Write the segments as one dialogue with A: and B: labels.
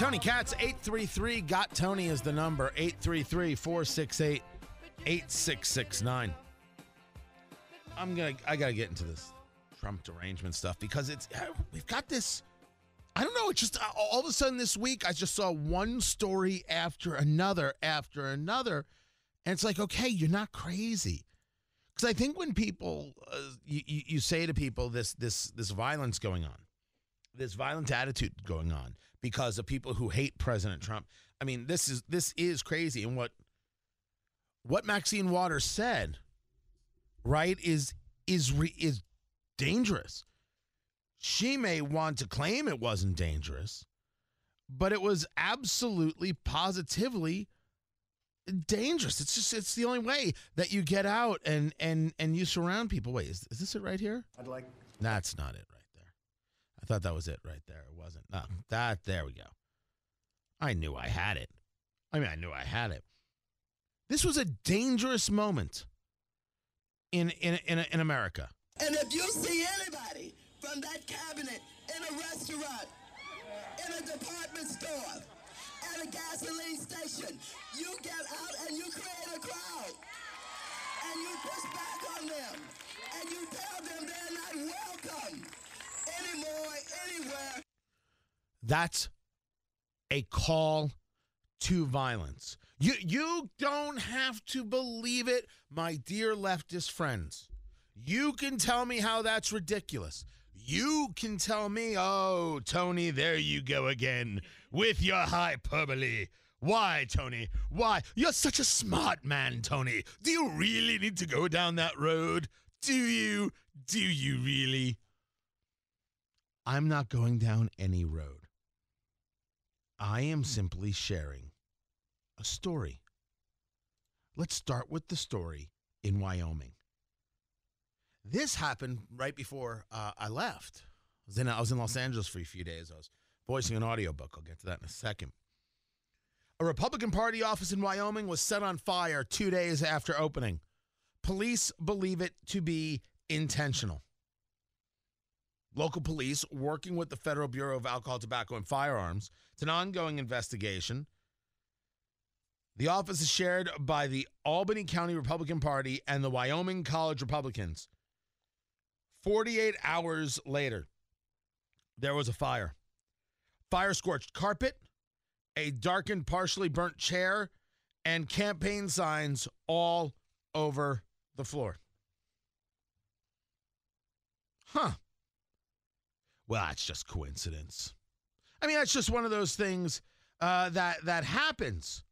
A: Tony Katz, 833 Got Tony is the number, 833 468 8669. I'm gonna, I gotta get into this Trump derangement stuff because it's, we've got this, I don't know, it's just all of a sudden this week, I just saw one story after another after another. And it's like, okay, you're not crazy. Because I think when people, uh, you, you, you say to people this, this, this violence going on, this violent attitude going on because of people who hate President Trump. I mean, this is this is crazy. And what what Maxine Waters said, right, is is re, is dangerous. She may want to claim it wasn't dangerous, but it was absolutely positively dangerous. It's just it's the only way that you get out and and and you surround people. Wait, is, is this it right here?
B: I'd like
A: That's not it right thought that was it right there. It wasn't. No, that there we go. I knew I had it. I mean, I knew I had it. This was a dangerous moment in in in, in America.
C: And if you see anybody from that cabinet in a restaurant, in a department store, at a gasoline station, you get out and you create a crowd. And you push back on them. And you tell them they're not welcome anymore, anywhere.
A: That's a call to violence. You you don't have to believe it, my dear leftist friends. You can tell me how that's ridiculous. You can tell me, "Oh, Tony, there you go again with your hyperbole." Why, Tony? Why? You're such a smart man, Tony. Do you really need to go down that road? Do you? Do you really? I'm not going down any road. I am simply sharing a story. Let's start with the story in Wyoming. This happened right before uh, I left. I was, in, I was in Los Angeles for a few days. I was voicing an audiobook. I'll get to that in a second. A Republican Party office in Wyoming was set on fire two days after opening. Police believe it to be intentional. Local police, working with the Federal Bureau of Alcohol, Tobacco, and Firearms, it's an ongoing investigation. The office is shared by the Albany County Republican Party and the Wyoming College Republicans. 48 hours later, there was a fire. Fire scorched carpet, a darkened, partially burnt chair, and campaign signs all over the floor. Huh. Well, that's just coincidence. I mean, that's just one of those things uh, that that happens.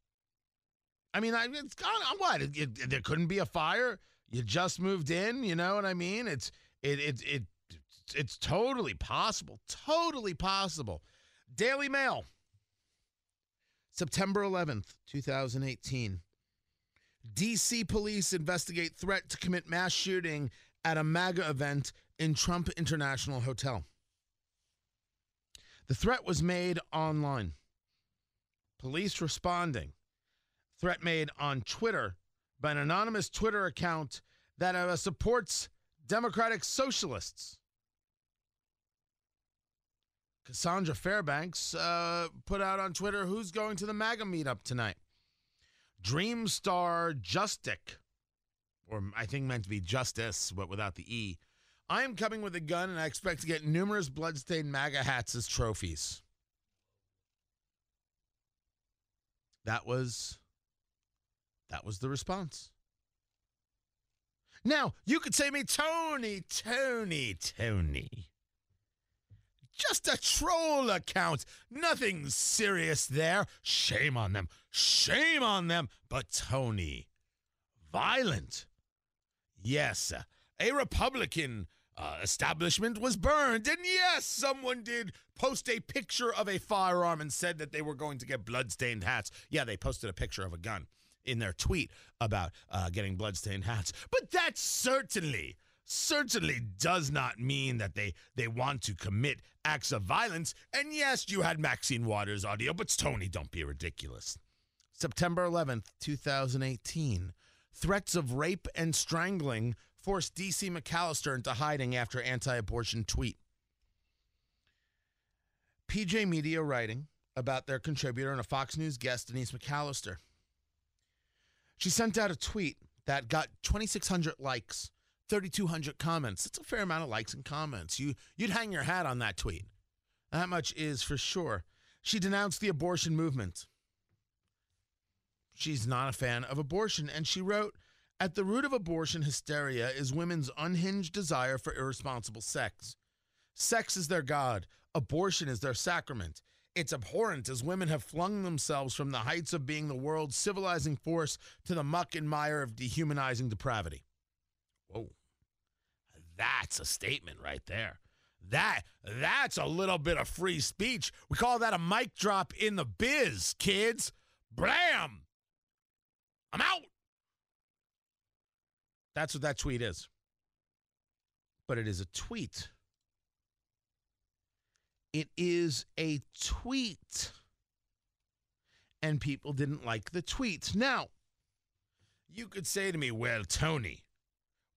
A: I mean, I, it's gone. What? It, it, there couldn't be a fire. You just moved in. You know what I mean? It's it it it it's totally possible. Totally possible. Daily Mail, September 11th, 2018. DC police investigate threat to commit mass shooting at a MAGA event in Trump International Hotel. The threat was made online. Police responding. Threat made on Twitter by an anonymous Twitter account that uh, supports Democratic Socialists. Cassandra Fairbanks uh, put out on Twitter who's going to the MAGA meetup tonight. Dream star Justic, or I think meant to be Justice, but without the E. I am coming with a gun and I expect to get numerous bloodstained MAGA hats as trophies. That was that was the response. Now, you could say me, Tony, Tony, Tony. Just a troll account. Nothing serious there. Shame on them. Shame on them. But Tony, violent. Yes, a Republican uh, establishment was burned. And yes, someone did post a picture of a firearm and said that they were going to get bloodstained hats. Yeah, they posted a picture of a gun in their tweet about uh, getting bloodstained hats. But that certainly, certainly does not mean that they, they want to commit acts of violence. And yes, you had Maxine Waters audio, but Tony, don't be ridiculous. September 11th, 2018. Threats of rape and strangling forced DC McAllister into hiding after anti abortion tweet. PJ Media writing about their contributor and a Fox News guest, Denise McAllister. She sent out a tweet that got 2,600 likes, 3,200 comments. That's a fair amount of likes and comments. You, you'd hang your hat on that tweet. That much is for sure. She denounced the abortion movement. She's not a fan of abortion, and she wrote, at the root of abortion hysteria is women's unhinged desire for irresponsible sex. Sex is their God, abortion is their sacrament. It's abhorrent as women have flung themselves from the heights of being the world's civilizing force to the muck and mire of dehumanizing depravity. Whoa. That's a statement right there. That that's a little bit of free speech. We call that a mic drop in the biz, kids. Blam. I'm out. That's what that tweet is. But it is a tweet. It is a tweet. And people didn't like the tweet. Now, you could say to me, well, Tony,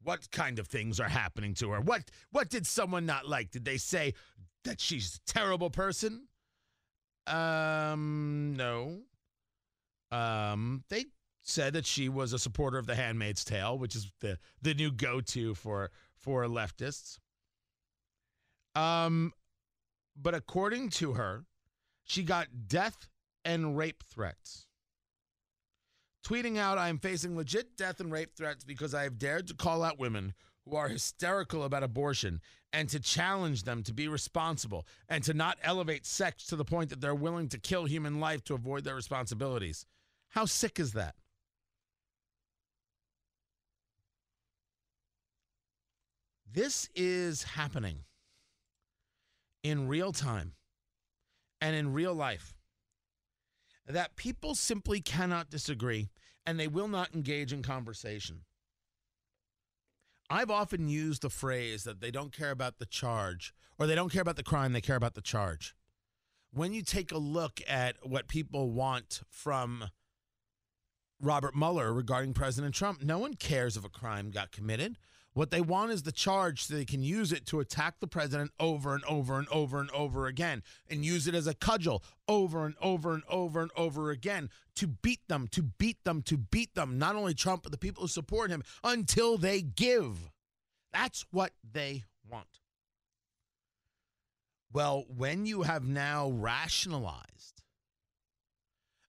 A: what kind of things are happening to her? What what did someone not like? Did they say that she's a terrible person? Um, no. Um, they said that she was a supporter of The Handmaid's Tale, which is the the new go-to for for leftists. Um, but according to her, she got death and rape threats. Tweeting out, I am facing legit death and rape threats because I have dared to call out women who are hysterical about abortion and to challenge them to be responsible and to not elevate sex to the point that they're willing to kill human life to avoid their responsibilities. How sick is that? This is happening in real time and in real life. That people simply cannot disagree and they will not engage in conversation. I've often used the phrase that they don't care about the charge or they don't care about the crime, they care about the charge. When you take a look at what people want from Robert Mueller regarding President Trump, no one cares if a crime got committed. What they want is the charge so they can use it to attack the president over and over and over and over again and use it as a cudgel over and over and over and over again to beat them, to beat them, to beat them, not only Trump, but the people who support him until they give. That's what they want. Well, when you have now rationalized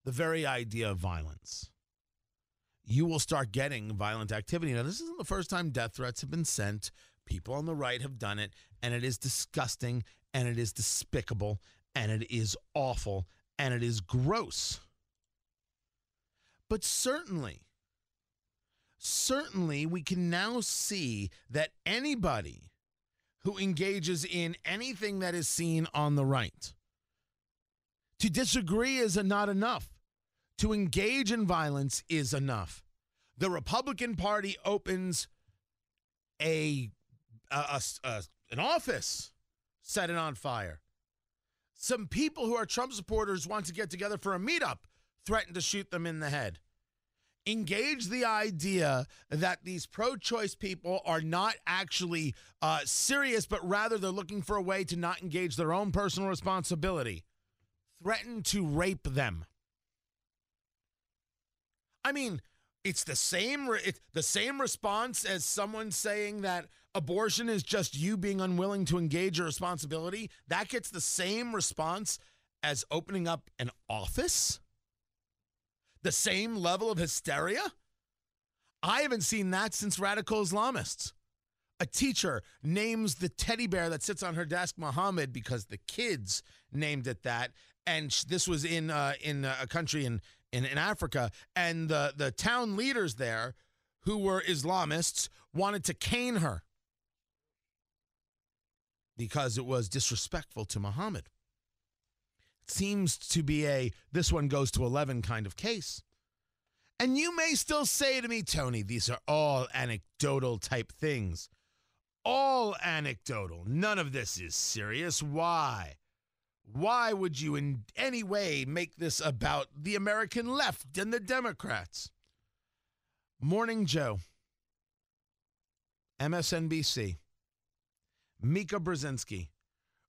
A: the very idea of violence, you will start getting violent activity. Now, this isn't the first time death threats have been sent. People on the right have done it, and it is disgusting, and it is despicable, and it is awful, and it is gross. But certainly, certainly, we can now see that anybody who engages in anything that is seen on the right, to disagree is not enough to engage in violence is enough. The Republican Party opens a, a, a, a, an office, set it on fire. Some people who are Trump supporters want to get together for a meetup, threaten to shoot them in the head. Engage the idea that these pro choice people are not actually uh, serious, but rather they're looking for a way to not engage their own personal responsibility. Threaten to rape them. I mean, it's the same it's the same response as someone saying that abortion is just you being unwilling to engage your responsibility. That gets the same response as opening up an office. The same level of hysteria. I haven't seen that since radical Islamists. A teacher names the teddy bear that sits on her desk Muhammad because the kids named it that, and this was in uh, in a country in in, in Africa, and the, the town leaders there, who were Islamists, wanted to cane her because it was disrespectful to Muhammad. It seems to be a this one goes to 11 kind of case. And you may still say to me, Tony, these are all anecdotal type things. All anecdotal. None of this is serious. Why? Why would you in any way make this about the American left and the Democrats? Morning Joe, MSNBC, Mika Brzezinski,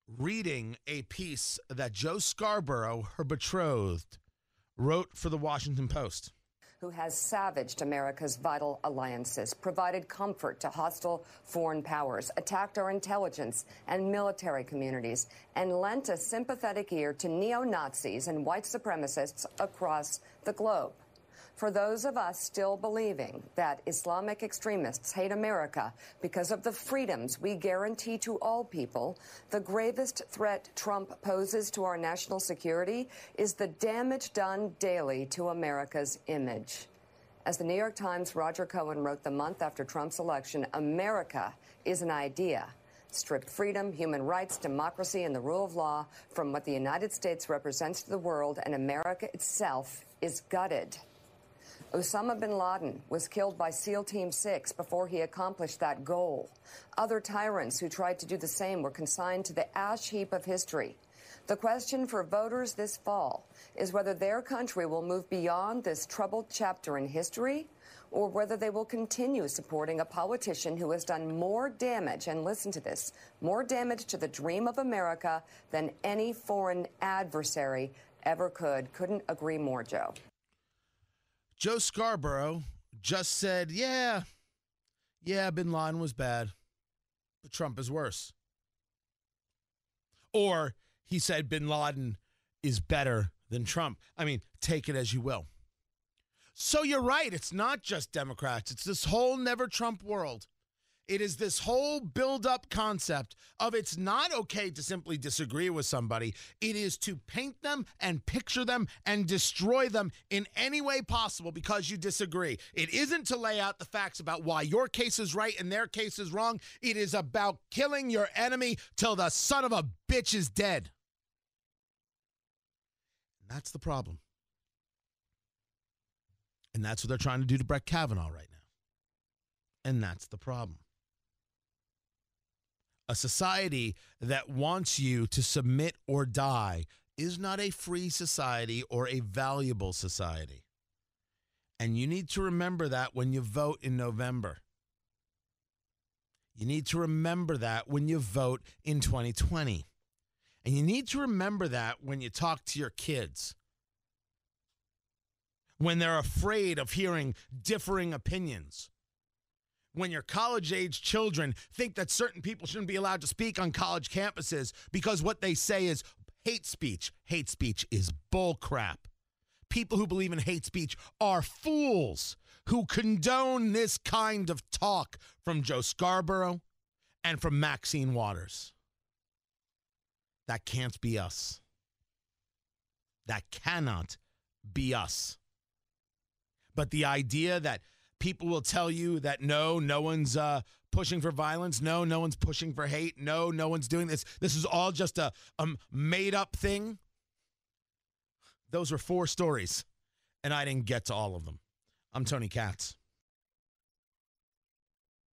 A: reading a piece that Joe Scarborough, her betrothed, wrote for the Washington Post.
B: Who has savaged America's vital alliances, provided comfort to hostile foreign powers, attacked our intelligence and military communities, and lent a sympathetic ear to neo Nazis and white supremacists across the globe for those of us still believing that Islamic extremists hate America because of the freedoms we guarantee to all people, the gravest threat Trump poses to our national security is the damage done daily to America's image. As the New York Times' Roger Cohen wrote the month after Trump's election, America is an idea. Stripped freedom, human rights, democracy, and the rule of law from what the United States represents to the world, and America itself is gutted. Osama bin Laden was killed by SEAL Team 6 before he accomplished that goal. Other tyrants who tried to do the same were consigned to the ash heap of history. The question for voters this fall is whether their country will move beyond this troubled chapter in history or whether they will continue supporting a politician who has done more damage, and listen to this, more damage to the dream of America than any foreign adversary ever could. Couldn't agree more, Joe.
A: Joe Scarborough just said, yeah, yeah, bin Laden was bad, but Trump is worse. Or he said bin Laden is better than Trump. I mean, take it as you will. So you're right. It's not just Democrats, it's this whole never Trump world. It is this whole build up concept of it's not okay to simply disagree with somebody. It is to paint them and picture them and destroy them in any way possible because you disagree. It isn't to lay out the facts about why your case is right and their case is wrong. It is about killing your enemy till the son of a bitch is dead. And that's the problem. And that's what they're trying to do to Brett Kavanaugh right now. And that's the problem a society that wants you to submit or die is not a free society or a valuable society. And you need to remember that when you vote in November. You need to remember that when you vote in 2020. And you need to remember that when you talk to your kids. When they're afraid of hearing differing opinions when your college age children think that certain people shouldn't be allowed to speak on college campuses because what they say is hate speech. Hate speech is bullcrap. People who believe in hate speech are fools who condone this kind of talk from Joe Scarborough and from Maxine Waters. That can't be us. That cannot be us. But the idea that people will tell you that no, no one's uh, pushing for violence. No, no one's pushing for hate. No, no one's doing this. This is all just a, made up thing. Those were four stories, and I didn't get to all of them. I'm Tony Katz.